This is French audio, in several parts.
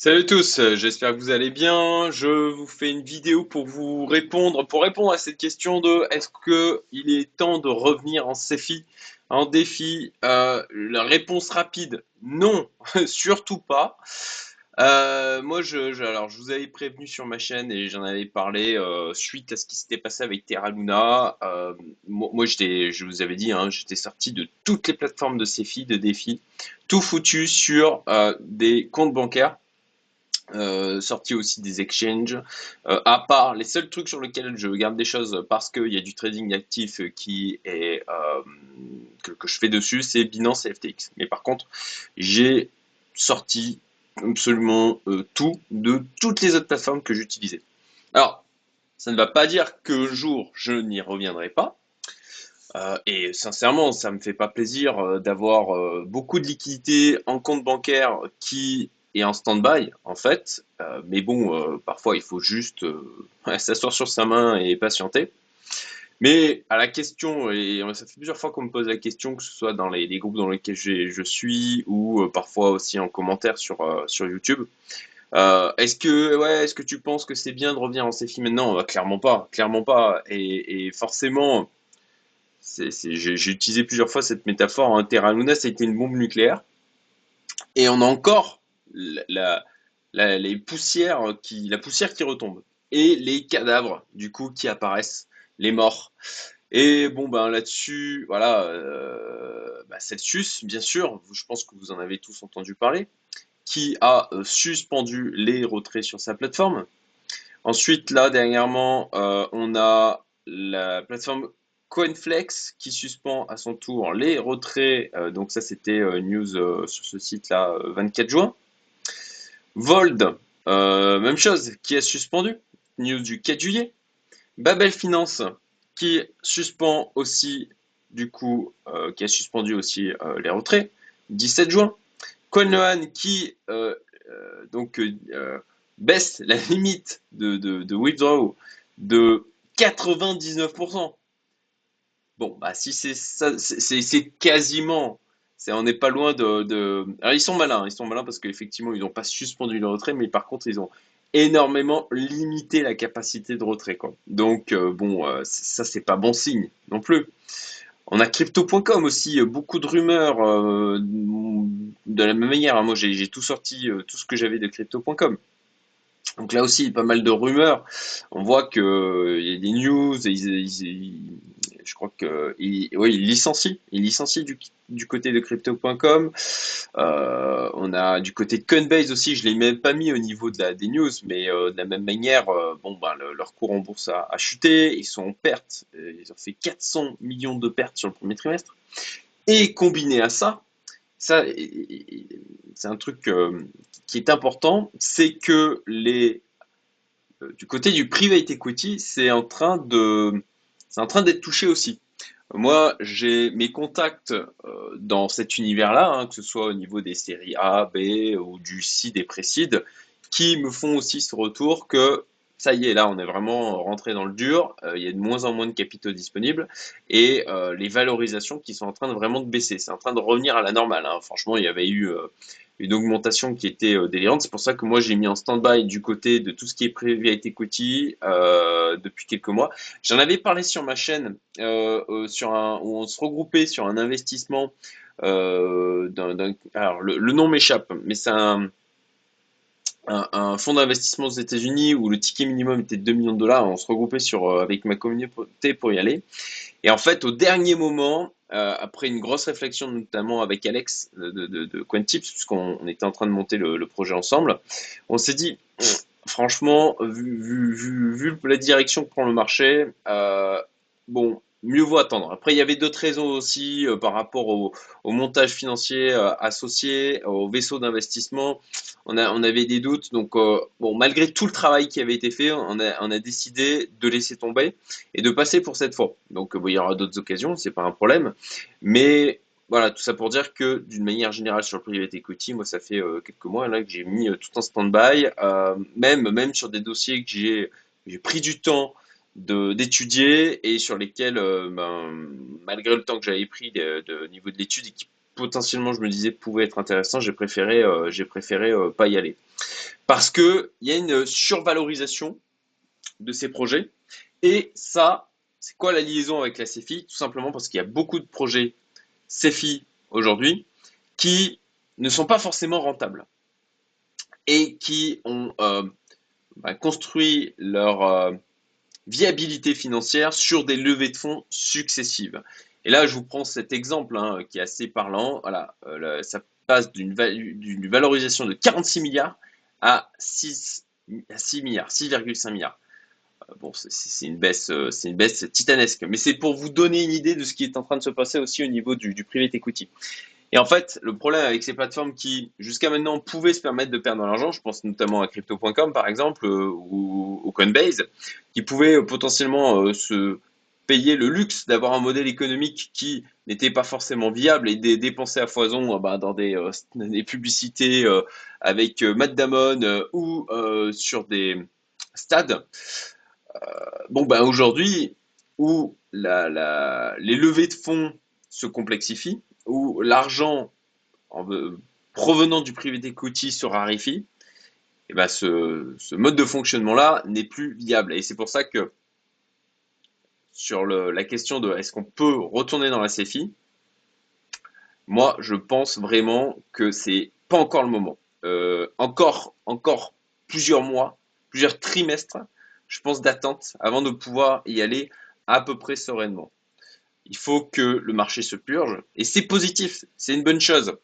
Salut à tous, euh, j'espère que vous allez bien. Je vous fais une vidéo pour vous répondre, pour répondre à cette question de est-ce que il est temps de revenir en CFI, en défi? Euh, La réponse rapide, non, surtout pas. Euh, moi, je, alors, je vous avais prévenu sur ma chaîne et j'en avais parlé suite à ce qui s'était passé avec Terra Luna. Moi, je vous avais dit, hein, j'étais sorti de toutes les plateformes de CFI, de défi, tout foutu sur des comptes bancaires euh, sorti aussi des exchanges. Euh, à part les seuls trucs sur lesquels je garde des choses parce qu'il y a du trading actif qui est euh, que, que je fais dessus, c'est Binance et FTX. Mais par contre, j'ai sorti absolument tout de toutes les autres plateformes que j'utilisais. Alors, ça ne va pas dire qu'un jour je n'y reviendrai pas. Et sincèrement, ça me fait pas plaisir d'avoir beaucoup de liquidités en compte bancaire qui en stand-by, en fait. Euh, mais bon, euh, parfois il faut juste euh, s'asseoir sur sa main et patienter. Mais à la question, et ça fait plusieurs fois qu'on me pose la question, que ce soit dans les, groupes dans lesquels je suis ou parfois aussi en commentaire sur, sur YouTube. Est-ce que, ouais, est-ce que tu penses que c'est bien de revenir en CFI maintenant? Euh, clairement pas, clairement pas. Et, forcément, j'ai utilisé plusieurs fois cette métaphore. Hein. Terra Luna, été une bombe nucléaire. Et on a encore la, les poussières qui, la poussière qui retombe. Et les cadavres, du coup, qui apparaissent, les morts. Et bon, ben là-dessus, voilà, euh, bah, Celsius, bien sûr, je pense que vous en avez tous entendu parler, qui a euh, suspendu les retraits sur sa plateforme. Ensuite, là, dernièrement, euh, on a la plateforme Coinflex qui suspend à son tour les retraits. Euh, donc ça, c'était news sur ce site-là, euh, 24 juin. Vold, euh, même chose, qui a suspendu, news du 4 juillet. Babel Finance, qui suspend aussi, du coup, euh, qui a suspendu aussi euh, les retraits, 17 juin. CoinLoan, qui donc baisse la limite de, de, de withdraw de 99%. Bon, bah si c'est quasiment, on n'est pas loin de, Alors ils sont malins, ils sont malins parce qu'effectivement ils n'ont pas suspendu le retrait, mais par contre ils ont énormément limité la capacité de retrait. Donc euh, bon, euh, ça c'est pas bon signe non plus. On a crypto.com aussi, euh, beaucoup de rumeurs de la même manière. hein. Moi j'ai tout sorti, tout ce que j'avais de crypto.com. Donc là aussi, pas mal de rumeurs. On voit que euh, il y a des news, je crois que ils, oui, licencient du, côté de crypto.com. Euh, on a du côté de Coinbase aussi, je l'ai même pas mis au niveau des news, mais euh, de la même manière, euh, ben, le- leur cours en bourse a, a chuté, ils sont en perte, ils ont fait 400 millions de pertes sur le premier trimestre. Et combiné à ça, c'est un truc qui est important, c'est que du côté du private equity, c'est en train de, c'est en train d'être touché aussi. Moi, j'ai mes contacts euh, dans cet univers-là, hein, que ce soit au niveau des séries A, B ou du seed et pré-seed, qui me font aussi ce retour que ça y est, là, on est vraiment rentré dans le dur. euh, il y a de moins en moins de capitaux disponibles et euh, les valorisations qui sont en train de vraiment de baisser. C'est en train de revenir à la normale. hein. Franchement, il y avait eu une augmentation qui était euh, délirante. C'est pour ça que moi, j'ai mis en stand-by du côté de tout ce qui est private equity euh, depuis quelques mois. J'en avais parlé sur ma chaîne euh, euh, sur un, où on se regroupait sur un investissement. D'un- alors, le, le nom m'échappe, mais c'est un, un, fonds d'investissement aux États-Unis où le ticket minimum était de 2 millions de dollars. On se regroupait sur, euh, avec ma communauté pour y aller. Et en fait, au dernier moment, euh, après une grosse réflexion, notamment avec Alex de, de, puisqu'on on était en train de monter le, projet ensemble, on s'est dit, franchement, vu la direction que prend le marché, euh, bon, mieux vaut attendre. Après, il y avait d'autres raisons aussi euh, par rapport au, montage financier euh, associé, au vaisseau d'investissement. On, avait des doutes. Donc, euh, bon, malgré tout le travail qui avait été fait, on a, décidé de laisser tomber et de passer pour cette fois. Donc, il y aura d'autres occasions, c'est pas un problème. Mais voilà, tout ça pour dire que d'une manière générale sur le private equity, moi ça fait quelques mois là que j'ai mis tout en stand-by, même même sur des dossiers que j'ai pris du temps d'étudier et sur lesquels euh, ben, malgré le temps que j'avais pris de, niveau de l'étude et qui potentiellement je me disais pouvait être intéressant, j'ai préféré euh, préféré euh, pas y aller. Parce qu'il y a une survalorisation de ces projets. Et ça, c'est quoi la liaison avec la CFI Tout simplement parce qu'il y a beaucoup de projets CFI aujourd'hui qui ne sont pas forcément rentables et qui ont euh, bah, construit leur viabilité financière sur des levées de fonds successives. Et là, je vous prends cet exemple hein, qui est assez parlant. Euh, ça passe d'une valorisation de 46 milliards à 6, 6 milliards, 6,5 milliards. Bon, c'est une baisse, c'est une baisse titanesque, mais c'est pour vous donner une idée de ce qui est en train de se passer aussi au niveau du private equity. Et en fait, le problème avec ces plateformes qui, jusqu'à maintenant, pouvaient se permettre de perdre de l'argent, je pense notamment à Crypto.com par exemple, euh, ou, ou, Coinbase, qui pouvaient euh, potentiellement euh, se payer le luxe d'avoir un modèle économique qui n'était pas forcément viable et des dépenser à foison bah, dans des, publicités avec Matt Damon ou sur des stades. bon, ben aujourd'hui, où la, les levées de fonds se complexifient, où l'argent provenant du privé equity se raréfie, et eh ben ce, mode de fonctionnement-là n'est plus viable. Et c'est pour ça que sur la question de est-ce qu'on peut retourner dans la CFI, moi je pense vraiment que c'est pas encore le moment. Euh, encore, encore plusieurs mois, plusieurs trimestres, je pense d'attente avant de pouvoir y aller à peu près sereinement. Il faut que le marché se purge. Et c'est positif, c'est une bonne chose.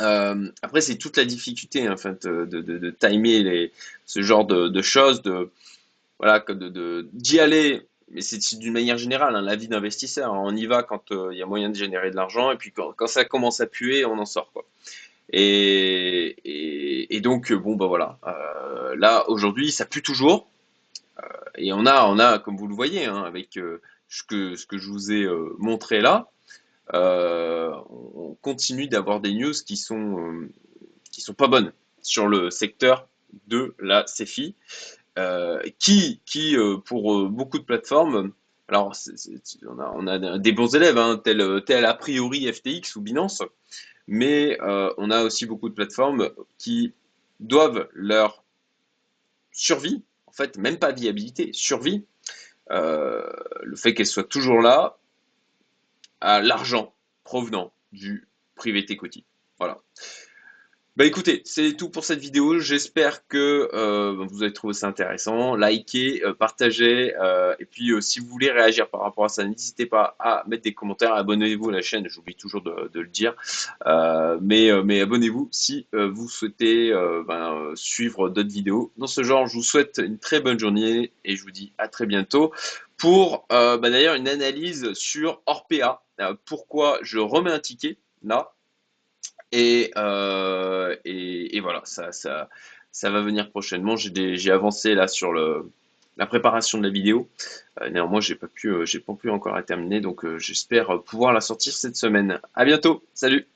Euh, après, c'est toute la difficulté hein, de, de, timer les, ce genre de, choses, de voilà, d'y aller. Mais c'est d'une manière générale, hein, la vie d'investisseur. On y va quand euh, il y a moyen de générer de l'argent, et puis quand, ça commence à puer, on en sort. Quoi. Et, et, donc, bon, bah voilà. Euh, là, aujourd'hui, ça pue toujours. et on a, on a, comme vous le voyez, hein, avec ce que, je vous ai euh, montré là, euh, on continue d'avoir des news qui sont, euh, qui sont pas bonnes sur le secteur de la CFI, qui, qui pour beaucoup de plateformes, alors on, a, on, a, des bons élèves, hein, tel, tel a priori FTX ou Binance, mais on a aussi beaucoup de plateformes qui doivent leur survie, en fait même pas viabilité, survie, le fait qu'elle soit toujours là à l'argent provenant du private equity. Voilà. Bah écoutez, c'est tout pour cette vidéo. J'espère que euh, vous avez trouvé ça intéressant. Likez, euh, partagez. Euh, et puis si vous voulez réagir par rapport à ça, n'hésitez pas à mettre des commentaires. Abonnez-vous à la chaîne, j'oublie toujours de, le dire. mais, mais abonnez-vous si vous souhaitez ben, suivre d'autres vidéos. Dans ce genre, je vous souhaite une très bonne journée et je vous dis à très bientôt pour ben, d'ailleurs une analyse sur Orpea. pourquoi je remets un ticket là? Euh, et, voilà, ça, ça, ça va venir prochainement. J'ai avancé là sur la préparation de la vidéo. Euh, néanmoins, j'ai pas euh, j'ai pas pu encore la terminer, donc j'espère pouvoir la sortir cette semaine. À bientôt, salut.